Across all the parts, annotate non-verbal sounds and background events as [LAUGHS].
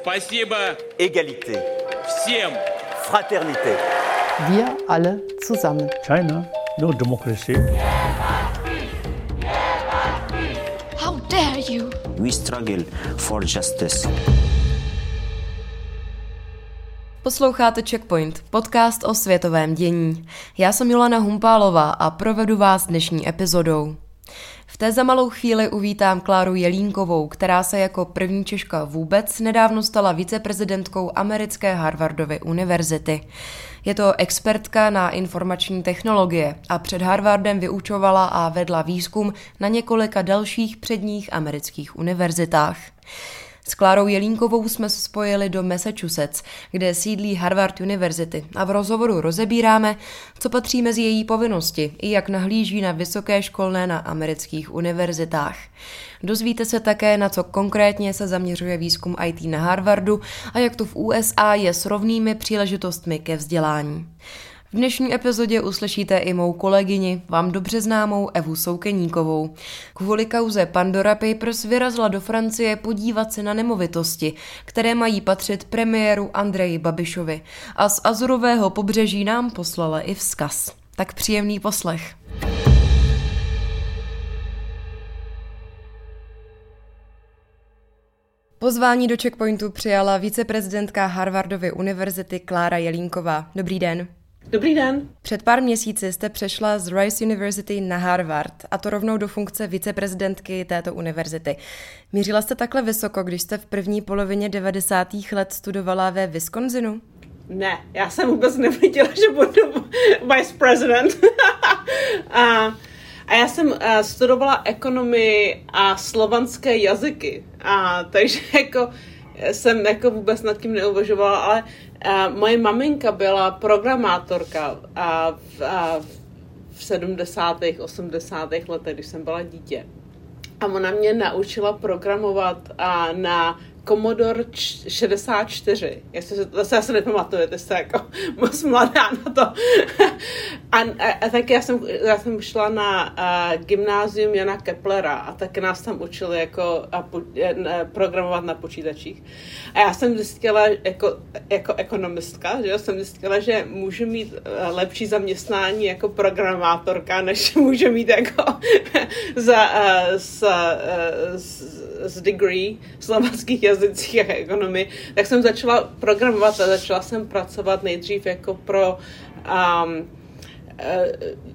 Спасибо égalité, всем. fraternité. Wir alle zusammen. China, no democracy. How dare you? We struggle for justice. Posloucháte Checkpoint, podcast o světovém dění. Já jsem Milana Humpálová a provedu vás dnešní epizodou. V té za malou chvíli uvítám Kláru Jelínkovou, která se jako první Češka vůbec nedávno stala viceprezidentkou americké Harvardovy univerzity. Je to expertka na informační technologie a před Harvardem vyučovala a vedla výzkum na několika dalších předních amerických univerzitách. S Klárou Jelínkovou jsme se spojili do Massachusetts, kde sídlí Harvard University a v rozhovoru rozebíráme, co patří mezi její povinnosti i jak nahlíží na vysoké školné na amerických univerzitách. Dozvíte se také, na co konkrétně se zaměřuje výzkum IT na Harvardu a jak to v USA je s rovnými příležitostmi ke vzdělání. V dnešní epizodě uslyšíte i mou kolegyni, vám dobře známou Evu Soukeníkovou. Kvůli kauze Pandora Papers vyrazila do Francie podívat se na nemovitosti, které mají patřit premiéru Andreji Babišovi. A z Azurového pobřeží nám poslala i vzkaz. Tak příjemný poslech. Pozvání do checkpointu přijala viceprezidentka Harvardovy univerzity Klára Jelínková. Dobrý den. Dobrý den. Před pár měsíci jste přešla z Rice University na Harvard, a to rovnou do funkce viceprezidentky této univerzity. Mířila jste takhle vysoko, když jste v první polovině 90. let studovala ve Wisconsinu? Ne, já jsem vůbec nevěděla, že budu vice president. [LAUGHS] a, a já jsem uh, studovala ekonomii a slovanské jazyky. A takže jako jsem jako vůbec nad tím neuvažovala, ale uh, moje maminka byla programátorka a v, a v 70. 80. letech, když jsem byla dítě. A ona mě naučila programovat a na Commodore 64. Jestli se, zase se nepamatuju, to jste jako [LAUGHS] moc mladá na to. [LAUGHS] a, a, a tak já jsem, já jsem šla na uh, gymnázium Jana Keplera a taky nás tam učili jako a, a, programovat na počítačích. A já jsem zjistila jako, jako ekonomistka, že jsem zjistila, že můžu mít lepší zaměstnání jako programátorka, než [LAUGHS] můžu mít jako za, uh, s, uh, s, s degree slovanských jazycích a ekonomii, tak jsem začala programovat a začala jsem pracovat nejdřív jako pro um,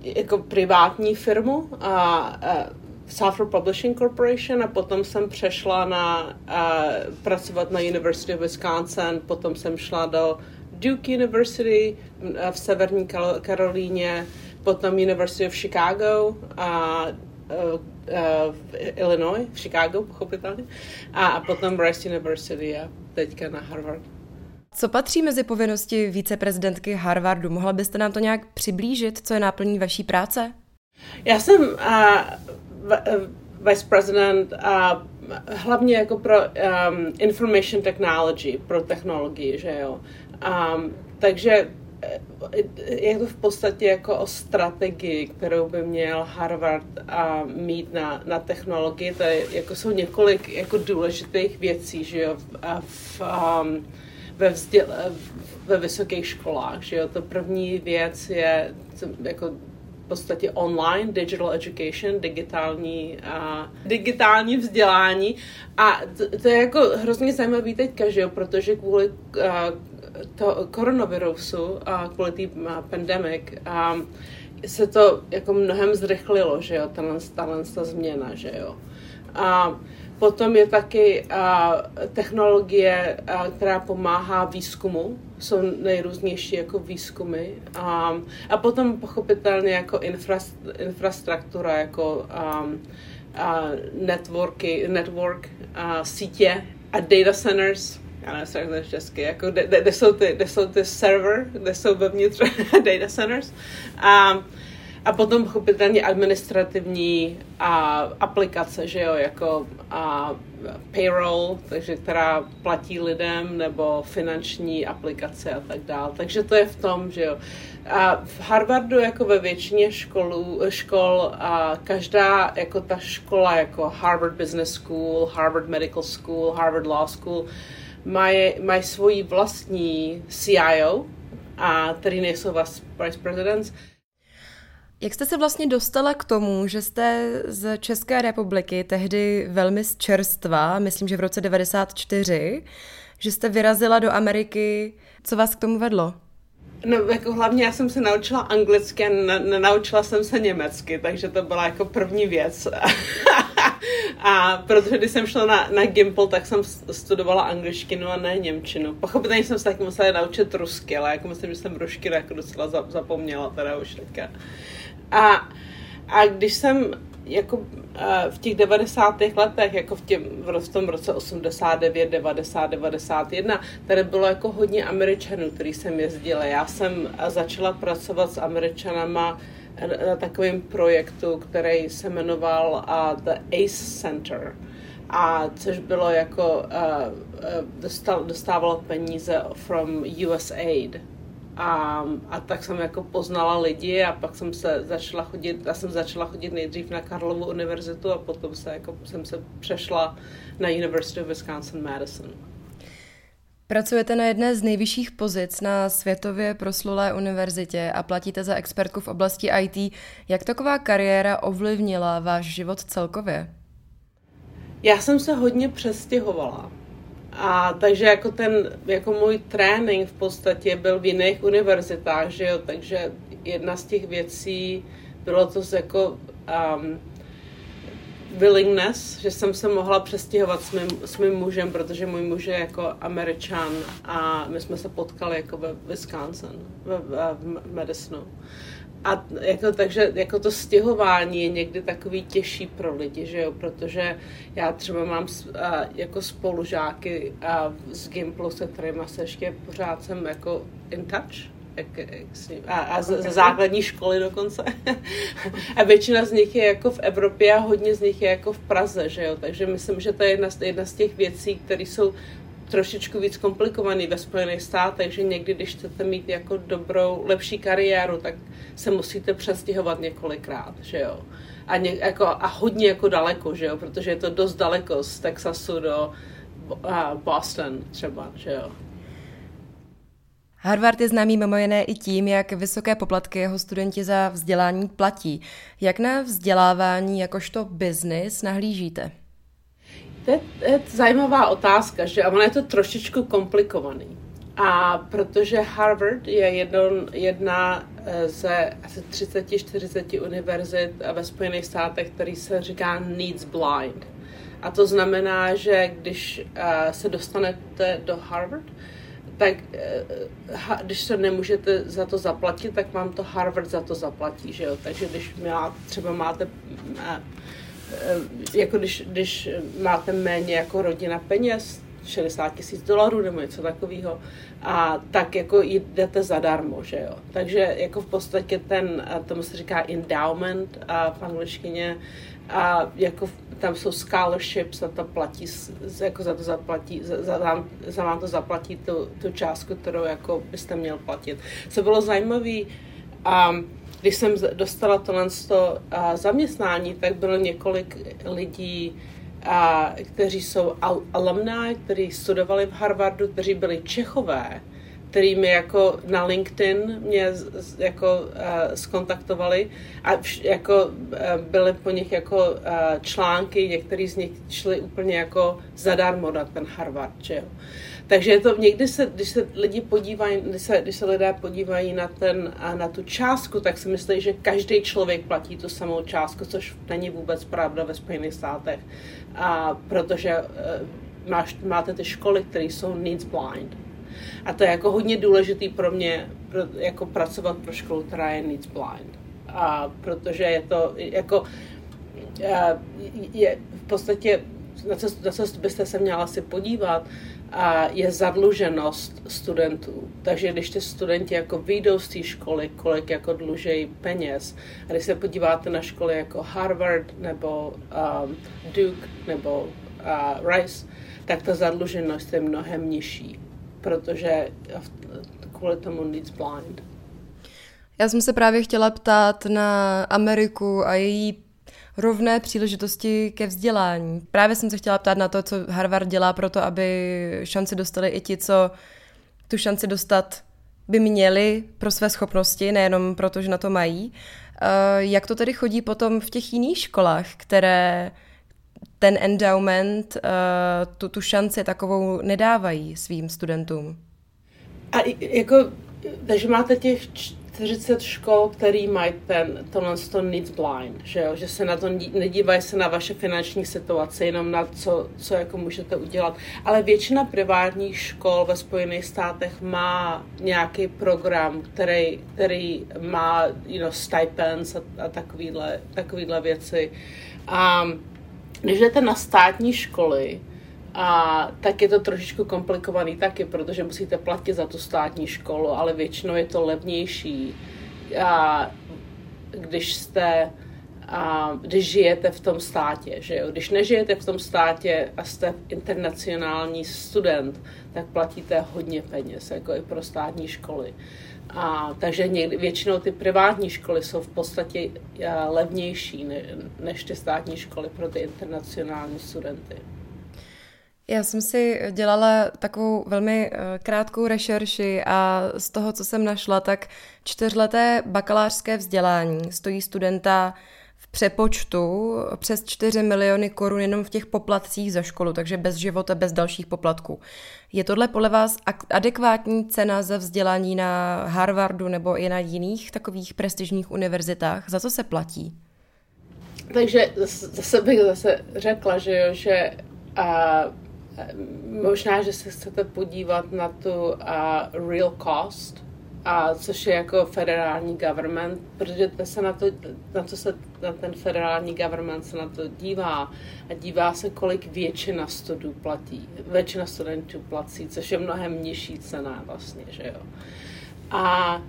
jako privátní firmu a Software Publishing Corporation a potom jsem přešla na uh, pracovat na University of Wisconsin, potom jsem šla do Duke University v severní Karolíně, potom University of Chicago a v Illinois, v Chicago, pochopitelně, a, a potom Rice University a teďka na Harvard. Co patří mezi povinnosti viceprezidentky Harvardu? Mohla byste nám to nějak přiblížit, co je náplní vaší práce? Já jsem uh, vice president uh, hlavně jako pro um, information technology, pro technologii, že jo. Um, takže je to v podstatě jako o strategii, kterou by měl Harvard a mít na, na technologii. To je, jako jsou několik jako důležitých věcí, že jo, a v, um, ve, vzděl, ve vysokých školách, že jo. To první věc je jako v podstatě online, digital education, digitální, a digitální vzdělání. A to, to je jako hrozně zajímavý teďka, že jo, protože kvůli to koronavirusu a kvůli té pandemik a se to jako mnohem zrychlilo, že jo, tenhle, tenhle ta změna, že jo. A potom je taky a, technologie, a, která pomáhá výzkumu, jsou nejrůznější jako výzkumy. A, a potom pochopitelně jako infra, infrastruktura, jako a, a networky, network, a sítě a data centers, já nevím, jak to česky, jako kde, kde, jsou ty, kde jsou ty server, kde jsou vevnitř [LAUGHS] data centers. A, a potom pochopitelně administrativní a aplikace, že jo, jako a payroll, takže která platí lidem, nebo finanční aplikace a tak dále. Takže to je v tom, že jo. A v Harvardu, jako ve většině školů, škol, a každá jako ta škola, jako Harvard Business School, Harvard Medical School, Harvard Law School, mají, mají svoji vlastní CIO, a který nejsou vice presidents. Jak jste se vlastně dostala k tomu, že jste z České republiky, tehdy velmi z čerstva, myslím, že v roce 94, že jste vyrazila do Ameriky. Co vás k tomu vedlo? No, jako hlavně já jsem se naučila anglicky a nenaučila jsem se německy, takže to byla jako první věc. [LAUGHS] a protože když jsem šla na, na Gimple, tak jsem studovala angličtinu a ne němčinu. Pochopitelně jsem se taky musela naučit rusky, ale jako myslím, že jsem rušky jako docela zapomněla teda už teďka. A, a když jsem jako v těch 90. letech, jako v, těm, v tom roce 89, 90, 91, tady bylo jako hodně Američanů, který jsem jezdila. Já jsem začala pracovat s Američanama na takovém projektu, který se jmenoval uh, The ACE Center. A což bylo jako, uh, dostal, dostávalo peníze from USAID a, a tak jsem jako poznala lidi a pak jsem se začala chodit, já jsem začala chodit nejdřív na Karlovu univerzitu a potom se, jako, jsem se přešla na University of Wisconsin-Madison. Pracujete na jedné z nejvyšších pozic na světově proslulé univerzitě a platíte za expertku v oblasti IT. Jak taková kariéra ovlivnila váš život celkově? Já jsem se hodně přestěhovala. A takže jako ten, jako můj trénink v podstatě byl v jiných univerzitách, že jo, takže jedna z těch věcí bylo to jako um, willingness, že jsem se mohla přestěhovat s mým, s mým mužem, protože můj muž je jako američan a my jsme se potkali jako ve Wisconsin, ve, ve, v Madisonu. A jako, takže jako to stěhování je někdy takový těžší pro lidi, že jo, protože já třeba mám a, jako spolužáky a, z Gimplu, se kterými se ještě pořád jsem jako in touch, jak, jak a, a ze, ze základní školy dokonce. [LAUGHS] a většina z nich je jako v Evropě a hodně z nich je jako v Praze, že jo, takže myslím, že to je jedna, jedna z těch věcí, které jsou trošičku víc komplikovaný ve Spojených státech, že někdy, když chcete mít jako dobrou, lepší kariéru, tak se musíte přestěhovat několikrát, že jo. A, ně, jako, a hodně jako daleko, že jo, protože je to dost daleko z Texasu do a Boston třeba, že jo. Harvard je známý mimo jiné i tím, jak vysoké poplatky jeho studenti za vzdělání platí. Jak na vzdělávání jakožto biznis nahlížíte? To je, to je zajímavá otázka, že a ono je to trošičku komplikovaný. A protože Harvard je jedno, jedna eh, ze asi 30-40 univerzit ve Spojených státech, který se říká needs blind. A to znamená, že když uh, se dostanete do Harvard, tak uh, když se nemůžete za to zaplatit, tak vám to Harvard za to zaplatí, že jo? Takže když má, třeba máte jako když, když máte méně jako rodina peněz, 60 tisíc dolarů nebo něco takového, a tak jako jdete zadarmo, že jo. Takže jako v podstatě ten, tomu se říká endowment a v angličtině, a jako tam jsou scholarships a to platí, jako za to zaplatí, za, za, za vám to zaplatí tu, tu částku, kterou jako byste měl platit. Co bylo zajímavé, um, když jsem dostala tohle zaměstnání, tak bylo několik lidí, kteří jsou al- alumni, kteří studovali v Harvardu, kteří byli Čechové, kterými jako na LinkedIn mě z, jako uh, skontaktovali a vš, jako uh, byly po nich jako uh, články, některý z nich šli úplně jako zadarmo na ten Harvard, že jo. Takže je to někdy se, když se lidi podívají, když se, když se lidé podívají na, ten, na tu částku, tak si myslí, že každý člověk platí tu samou částku, což není vůbec pravda ve Spojených státech. A protože uh, máš, máte ty školy, které jsou needs blind. A to je jako hodně důležitý pro mě, pro, jako pracovat pro školu, která je needs blind. A protože je to jako je v podstatě na co, na co byste se měla si podívat, a je zadluženost studentů. Takže když ty studenti jako vyjdou z té školy, kolik jako dlužejí peněz, a když se podíváte na školy jako Harvard nebo um, Duke nebo uh, Rice, tak ta zadluženost je mnohem nižší, protože kvůli tomu needs blind. Já jsem se právě chtěla ptát na Ameriku a její rovné příležitosti ke vzdělání. Právě jsem se chtěla ptát na to, co Harvard dělá pro to, aby šanci dostali i ti, co tu šanci dostat by měli pro své schopnosti, nejenom proto, že na to mají. Eh, jak to tedy chodí potom v těch jiných školách, které ten endowment, eh, tu, tu šanci takovou nedávají svým studentům? A jako, takže máte těch 40 škol, který mají ten, tohle to needs blind, že, jo? že se na to nedívají se na vaše finanční situace, jenom na co, co jako můžete udělat. Ale většina privátních škol ve Spojených státech má nějaký program, který, který má you know, stipends a, a takovýhle, takovýhle věci. A když jdete na státní školy, a tak je to trošičku komplikovaný taky, protože musíte platit za tu státní školu, ale většinou je to levnější, a když jste a když žijete v tom státě, že jo? Když nežijete v tom státě a jste internacionální student, tak platíte hodně peněz, jako i pro státní školy. A, takže někdy, většinou ty privátní školy jsou v podstatě levnější ne, než ty státní školy pro ty internacionální studenty. Já jsem si dělala takovou velmi eh, krátkou rešerši a z toho, co jsem našla, tak čtyřleté bakalářské vzdělání stojí studenta v přepočtu přes 4 miliony korun jenom v těch poplatcích za školu, takže bez života, bez dalších poplatků. Je tohle podle vás adekvátní cena za vzdělání na Harvardu nebo i na jiných takových prestižních univerzitách? Za co se platí? Takže zase bych zase řekla, že jo, že a Možná, že se chcete podívat na tu uh, real cost, a což je jako federální government, protože se na to, na to se na ten federální government se na to dívá a dívá se, kolik většina studů platí, většina studentů platí, což je mnohem nižší cena vlastně, že jo. A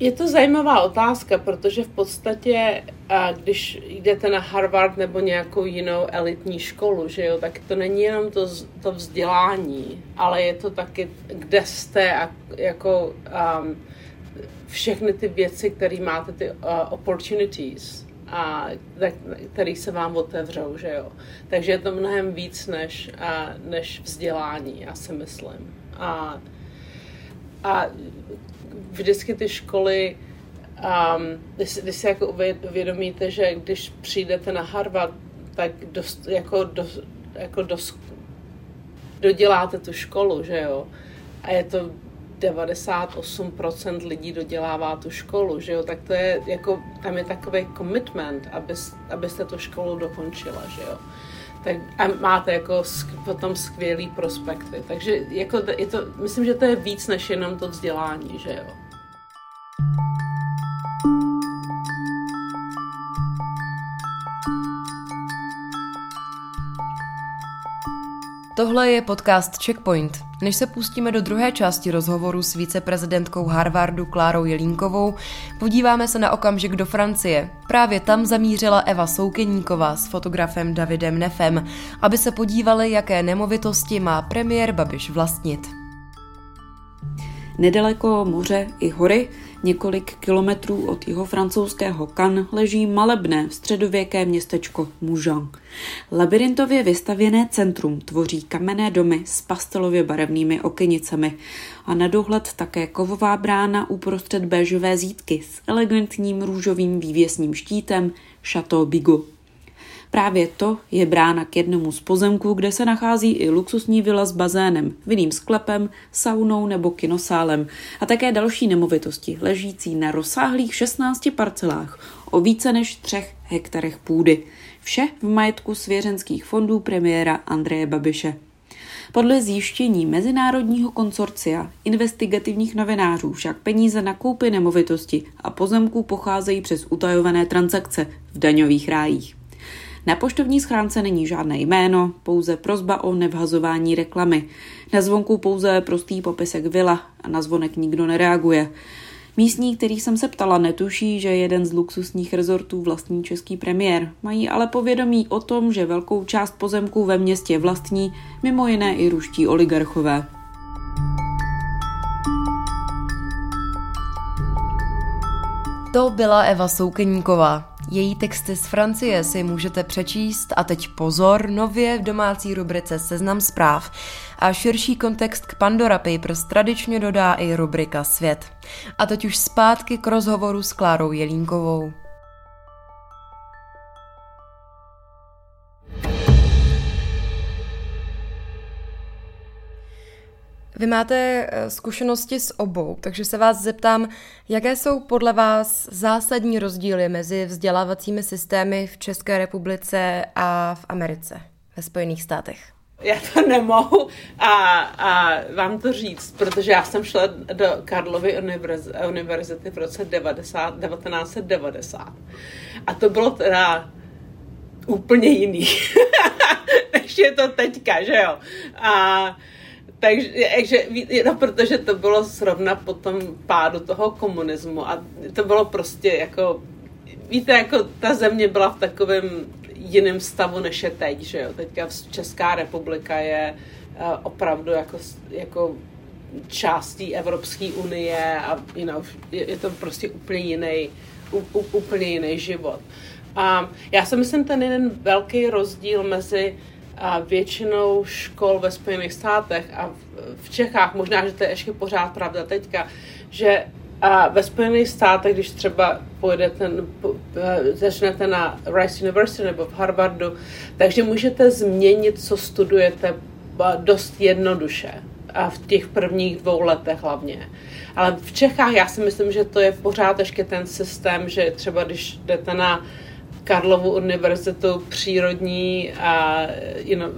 je to zajímavá otázka, protože v podstatě, když jdete na Harvard nebo nějakou jinou elitní školu, že jo, tak to není jenom to, to vzdělání, ale je to taky, kde jste a jako um, všechny ty věci, které máte, ty uh, opportunities, a který se vám otevřou, že jo. Takže je to mnohem víc než, a, než vzdělání, já si myslím. A, a vždycky ty školy, um, když, když si jako uvědomíte, že když přijdete na Harvard, tak dost, jako, dost, jako dost, doděláte tu školu, že jo? A je to 98% lidí dodělává tu školu, že jo? Tak to je jako, tam je takový commitment, abys, abyste tu školu dokončila, že jo? Tak, a máte jako potom skvělý prospekty. Takže jako je to, myslím, že to je víc než jenom to vzdělání, že jo. Tohle je podcast Checkpoint. Než se pustíme do druhé části rozhovoru s viceprezidentkou Harvardu Klárou Jelínkovou, podíváme se na okamžik do Francie. Právě tam zamířila Eva Soukeníková s fotografem Davidem Nefem, aby se podívali, jaké nemovitosti má premiér Babiš vlastnit. Nedaleko moře i hory Několik kilometrů od jeho francouzského Kan leží malebné středověké městečko Mougin. Labirintově vystavěné centrum tvoří kamenné domy s pastelově barevnými okenicemi a na dohled také kovová brána uprostřed béžové zítky s elegantním růžovým vývěsním štítem Chateau Bigot. Právě to je brána k jednomu z pozemků, kde se nachází i luxusní vila s bazénem, vinným sklepem, saunou nebo kinosálem a také další nemovitosti ležící na rozsáhlých 16 parcelách o více než třech hektarech půdy. Vše v majetku svěřenských fondů premiéra Andreje Babiše. Podle zjištění Mezinárodního konsorcia investigativních novinářů však peníze na koupy nemovitosti a pozemků pocházejí přes utajované transakce v daňových rájích. Na poštovní schránce není žádné jméno, pouze prozba o nevhazování reklamy. Na zvonku pouze prostý popisek vila a na zvonek nikdo nereaguje. Místní, který jsem se ptala, netuší, že jeden z luxusních rezortů vlastní český premiér. Mají ale povědomí o tom, že velkou část pozemků ve městě vlastní mimo jiné i ruští oligarchové. To byla Eva Soukeníková. Její texty z Francie si můžete přečíst a teď pozor, nově v domácí rubrice Seznam zpráv. A širší kontext k Pandora Papers tradičně dodá i rubrika Svět. A teď už zpátky k rozhovoru s Klárou Jelínkovou. Vy máte eh, zkušenosti s obou, takže se vás zeptám, jaké jsou podle vás zásadní rozdíly mezi vzdělávacími systémy v České republice a v Americe, ve Spojených státech? Já to nemohu a, a vám to říct, protože já jsem šla do Karlovy univerzity v roce 90, 1990 a to bylo teda úplně jiný, [LAUGHS] než je to teďka, že jo. A takže, takže, no, protože to bylo zrovna po tom pádu toho komunismu a to bylo prostě jako, víte, jako ta země byla v takovém jiném stavu, než je teď, že jo. Teďka Česká republika je uh, opravdu jako, jako částí Evropské unie a you know, je, je to prostě úplně jiný, úplně jiný život. A já si myslím, ten jeden velký rozdíl mezi a většinou škol ve Spojených státech a v Čechách, možná, že to je ještě pořád pravda teďka, že a ve Spojených státech, když třeba pojedete, eh, začnete na Rice University nebo v Harvardu, takže můžete změnit, co studujete dost jednoduše. A v těch prvních dvou letech hlavně. Ale v Čechách já si myslím, že to je pořád ještě ten systém, že třeba když jdete na Karlovu univerzitu přírodní a you know,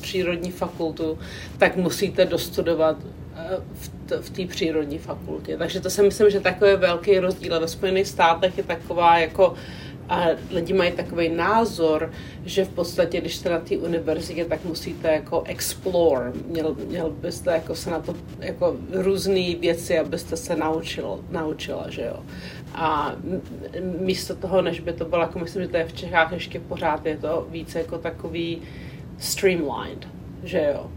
přírodní fakultu, tak musíte dostudovat eh, v té přírodní fakultě. Takže to si myslím, že takový velký rozdíl. Ve Spojených státech je taková jako a lidi mají takový názor, že v podstatě, když jste na té univerzitě, tak musíte jako explore. Měl, měl byste jako se na to jako různé věci, abyste se naučil, naučila, že jo. A místo toho, než by to bylo, jako myslím, že to je v Čechách ještě pořád, je to více jako takový streamlined, že jo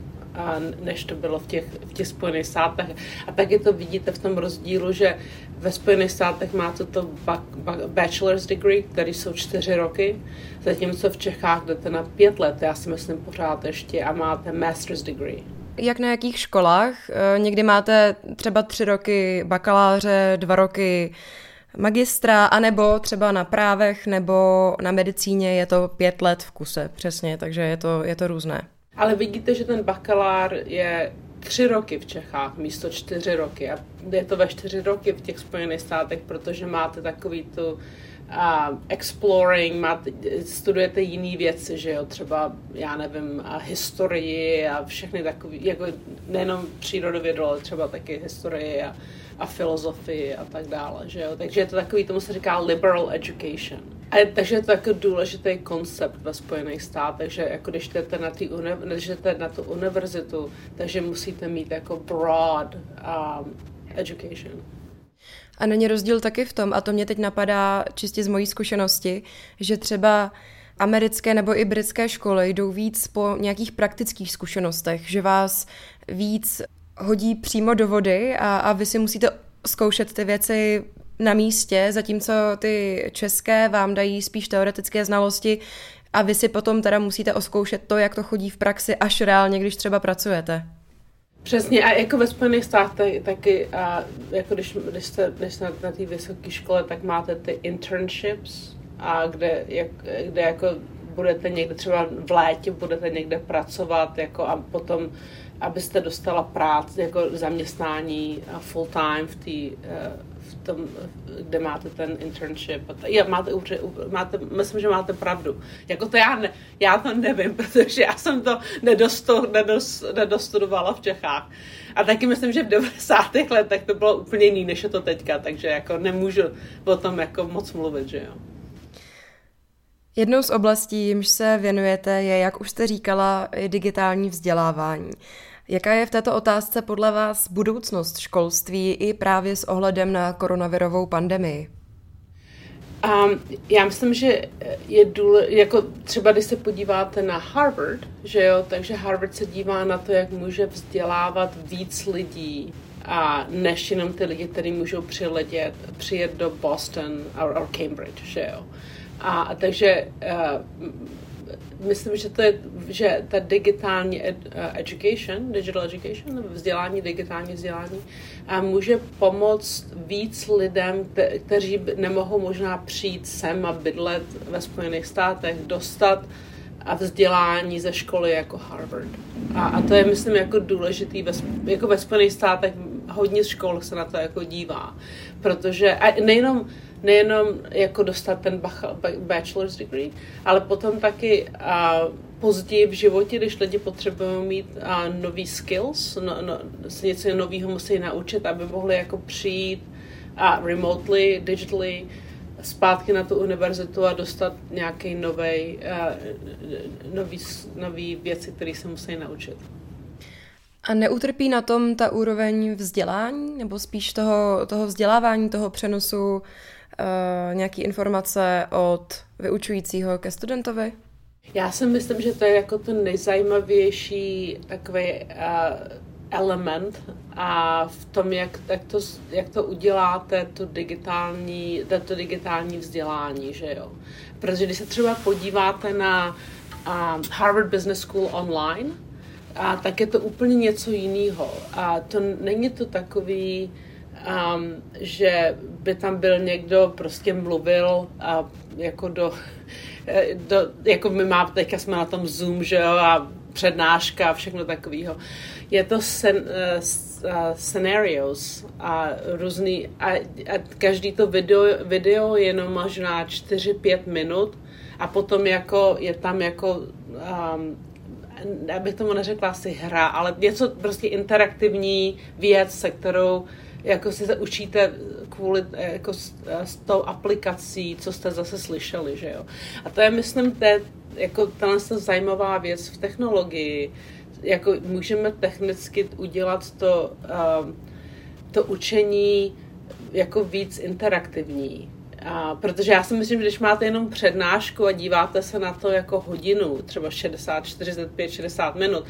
než to bylo v těch, v těch Spojených státech. A taky to vidíte v tom rozdílu, že ve Spojených státech máte to bachelor's degree, který jsou čtyři roky, zatímco v Čechách jdete na pět let, já si myslím pořád ještě, a máte master's degree. Jak na jakých školách? Eh, někdy máte třeba tři roky bakaláře, dva roky magistra, anebo třeba na právech nebo na medicíně je to pět let v kuse, přesně, takže je to, je to různé. Ale vidíte, že ten bakalár je tři roky v Čechách místo čtyři roky. A je to ve čtyři roky v těch Spojených státech, protože máte takový tu uh, exploring, máte, studujete jiné věci, že jo, třeba, já nevím, a historii a všechny takové, jako nejenom přírodovědu, ale třeba taky historii a, a filozofii a tak dále, že jo. Takže je to takový, tomu se říká liberal education. A takže je to jako důležitý koncept ve Spojených státech, že jako když jdete na, tý, když jdete na tu univerzitu, takže musíte mít jako broad um, education. A není rozdíl taky v tom, a to mě teď napadá čistě z mojí zkušenosti, že třeba americké nebo i britské školy jdou víc po nějakých praktických zkušenostech, že vás víc hodí přímo do vody a, a vy si musíte zkoušet ty věci na místě, zatímco ty české vám dají spíš teoretické znalosti a vy si potom teda musíte oskoušet to, jak to chodí v praxi až reálně, když třeba pracujete. Přesně, a jako ve Spojených státech taky, a jako když, když jste, když jste na, na té vysoké škole, tak máte ty internships, a kde, jak, kde jako budete někde třeba v létě, budete někde pracovat jako a potom, abyste dostala práci, jako zaměstnání full time v té eh, tom, kde máte ten internship. Já, máte, máte, myslím, že máte pravdu. Jako to já, ne, já to nevím, [LAUGHS] protože já jsem to nedostu, nedos, nedostudovala v Čechách. A taky myslím, že v 90. letech to bylo úplně jiný, než je to teďka, takže jako nemůžu o tom jako moc mluvit, že jo. Jednou z oblastí, jimž se věnujete, je, jak už jste říkala, digitální vzdělávání. Jaká je v této otázce podle vás budoucnost školství i právě s ohledem na koronavirovou pandemii? Um, já myslím, že je důle, jako třeba když se podíváte na Harvard, že jo, takže Harvard se dívá na to, jak může vzdělávat víc lidí, a než jenom ty lidi, kteří můžou přiletět, přijet do Boston a Cambridge, že jo. A, takže uh, myslím, že to je, že ta digitální ed, uh, education, digital education, vzdělání, digitální vzdělání, a může pomoct víc lidem, kte, kteří nemohou možná přijít sem a bydlet ve Spojených státech, dostat a vzdělání ze školy jako Harvard. A, a to je, myslím, jako důležitý. Ve, jako ve Spojených státech hodně škol se na to jako dívá. Protože, a nejenom, nejenom jako dostat ten bachelor's degree, ale potom taky a, později v životě, když lidi potřebují mít a, nový skills, no, no, se něco nového musí naučit, aby mohli jako přijít a remotely, digitally, zpátky na tu univerzitu a dostat nějaký nový, uh, nový, nový věci, které se musí naučit. A neutrpí na tom ta úroveň vzdělání, nebo spíš toho, toho vzdělávání, toho přenosu uh, nějaký informace od vyučujícího ke studentovi? Já si myslím, že to je jako ten nejzajímavější takový uh, element a v tom, jak, jak, to, jak to uděláte, to digitální, to digitální vzdělání, že jo. Protože když se třeba podíváte na um, Harvard Business School online, a tak je to úplně něco jiného. A to není to takový, um, že by tam byl někdo, prostě mluvil a jako do, [LAUGHS] do jako my máme, teďka jsme na tom Zoom, že jo, a přednáška a všechno takového. Je to sen, uh, scenarios a různý, a, a každý to video, video je jenom možná 4-5 minut a potom jako je tam jako um, abych tomu neřekla asi hra, ale něco prostě interaktivní věc, se kterou jako si se učíte kvůli jako s, s tou aplikací, co jste zase slyšeli, že jo. A to je, myslím, te, jako tahle zajímavá věc v technologii, jako můžeme technicky udělat to, uh, to učení jako víc interaktivní. A, protože já si myslím, že když máte jenom přednášku a díváte se na to jako hodinu, třeba 60, 45, 60 minut,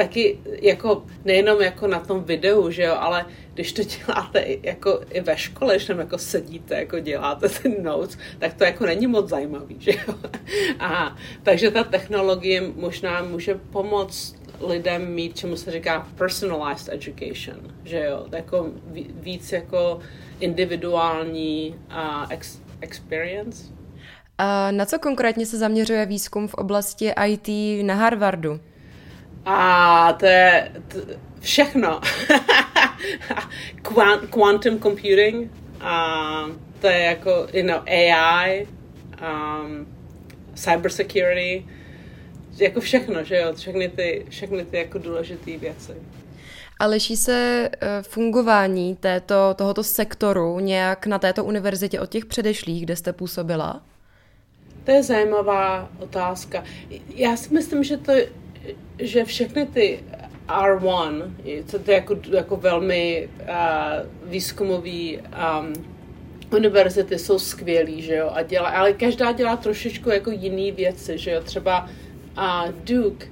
taky jako nejenom jako na tom videu, že jo, ale když to děláte jako i ve škole, když tam jako sedíte, jako děláte ten notes, tak to jako není moc zajímavý, že jo. A, takže ta technologie možná může pomoct lidem mít, čemu se říká personalized education, že jo, jako víc jako individuální ex- experience. A na co konkrétně se zaměřuje výzkum v oblasti IT na Harvardu? A to je t- všechno. [LAUGHS] Quantum computing, a to je jako, you know, AI, um, cybersecurity, jako všechno, že jo, všechny ty, všechny ty jako důležité věci. A liší se eh, fungování této, tohoto sektoru nějak na této univerzitě od těch předešlých, kde jste působila? To je zajímavá otázka. Já si myslím, že to, že všechny ty R1, to, to je jako, jako velmi uh, výzkumový um, univerzity jsou skvělý, že jo, a dělá, ale každá dělá trošičku jako jiný věci, že jo, třeba uh, Duke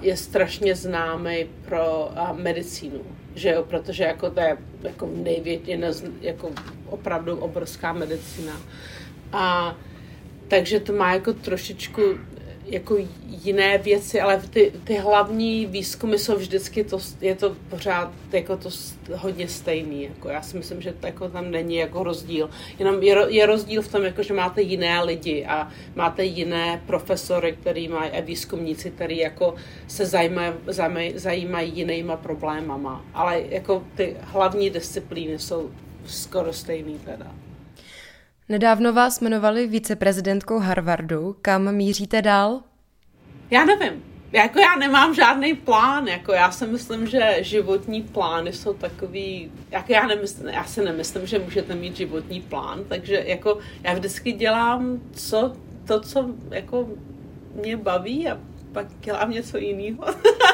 je strašně známý pro medicínu, že jo, protože jako to je jako největší, jako opravdu obrovská medicína. A takže to má jako trošičku jako jiné věci, ale ty, ty hlavní výzkumy jsou vždycky, to, je to pořád jako to hodně stejný. Jako já si myslím, že to, jako tam není jako rozdíl. Jenom je, je rozdíl v tom, jako, že máte jiné lidi a máte jiné profesory, který mají a výzkumníci, který jako se zajímají, zajímají, zajímají jinýma problémama. Ale jako ty hlavní disciplíny jsou skoro stejný teda. Nedávno vás jmenovali viceprezidentkou Harvardu. Kam míříte dál? Já nevím. Jako já nemám žádný plán, jako já si myslím, že životní plány jsou takový, jako já nemyslím, já si nemyslím, že můžete mít životní plán, takže jako já vždycky dělám, co to, co jako mě baví a pak dělám něco jiného. [LAUGHS]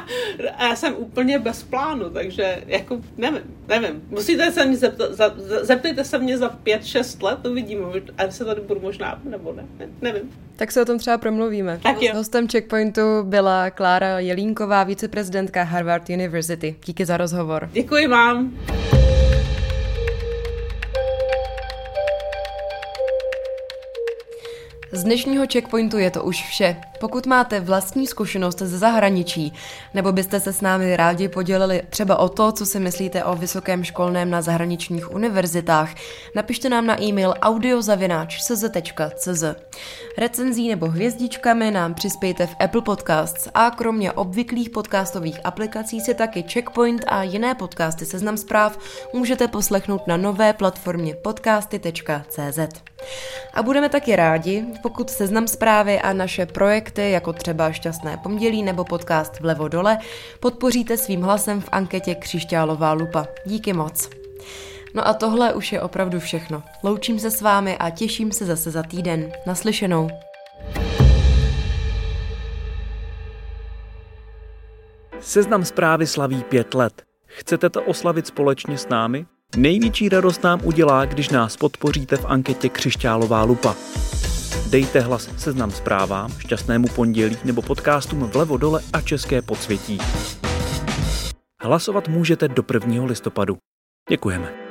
[LAUGHS] a já jsem úplně bez plánu, takže jako nevím, nevím. Musíte se mě zeptat, za, zeptejte se mě za pět, šest let, uvidíme, a se tady budu možná, nebo ne, ne, nevím. Tak se o tom třeba promluvíme. Tak jo. Hostem Checkpointu byla Klára Jelínková, viceprezidentka Harvard University. Díky za rozhovor. Děkuji vám. Z dnešního checkpointu je to už vše. Pokud máte vlastní zkušenost ze zahraničí, nebo byste se s námi rádi podělili třeba o to, co si myslíte o vysokém školném na zahraničních univerzitách, napište nám na e-mail audiozavináč.cz. Recenzí nebo hvězdičkami nám přispějte v Apple Podcasts a kromě obvyklých podcastových aplikací si taky Checkpoint a jiné podcasty Seznam zpráv můžete poslechnout na nové platformě podcasty.cz. A budeme taky rádi, pokud seznam zprávy a naše projekty, jako třeba Šťastné pondělí nebo podcast Vlevo dole, podpoříte svým hlasem v anketě Křišťálová lupa. Díky moc. No a tohle už je opravdu všechno. Loučím se s vámi a těším se zase za týden. Naslyšenou. Seznam zprávy slaví pět let. Chcete to oslavit společně s námi? Největší radost nám udělá, když nás podpoříte v anketě Křišťálová lupa. Dejte hlas seznam zprávám, šťastnému pondělí nebo podcastům vlevo dole a české podsvětí. Hlasovat můžete do 1. listopadu. Děkujeme.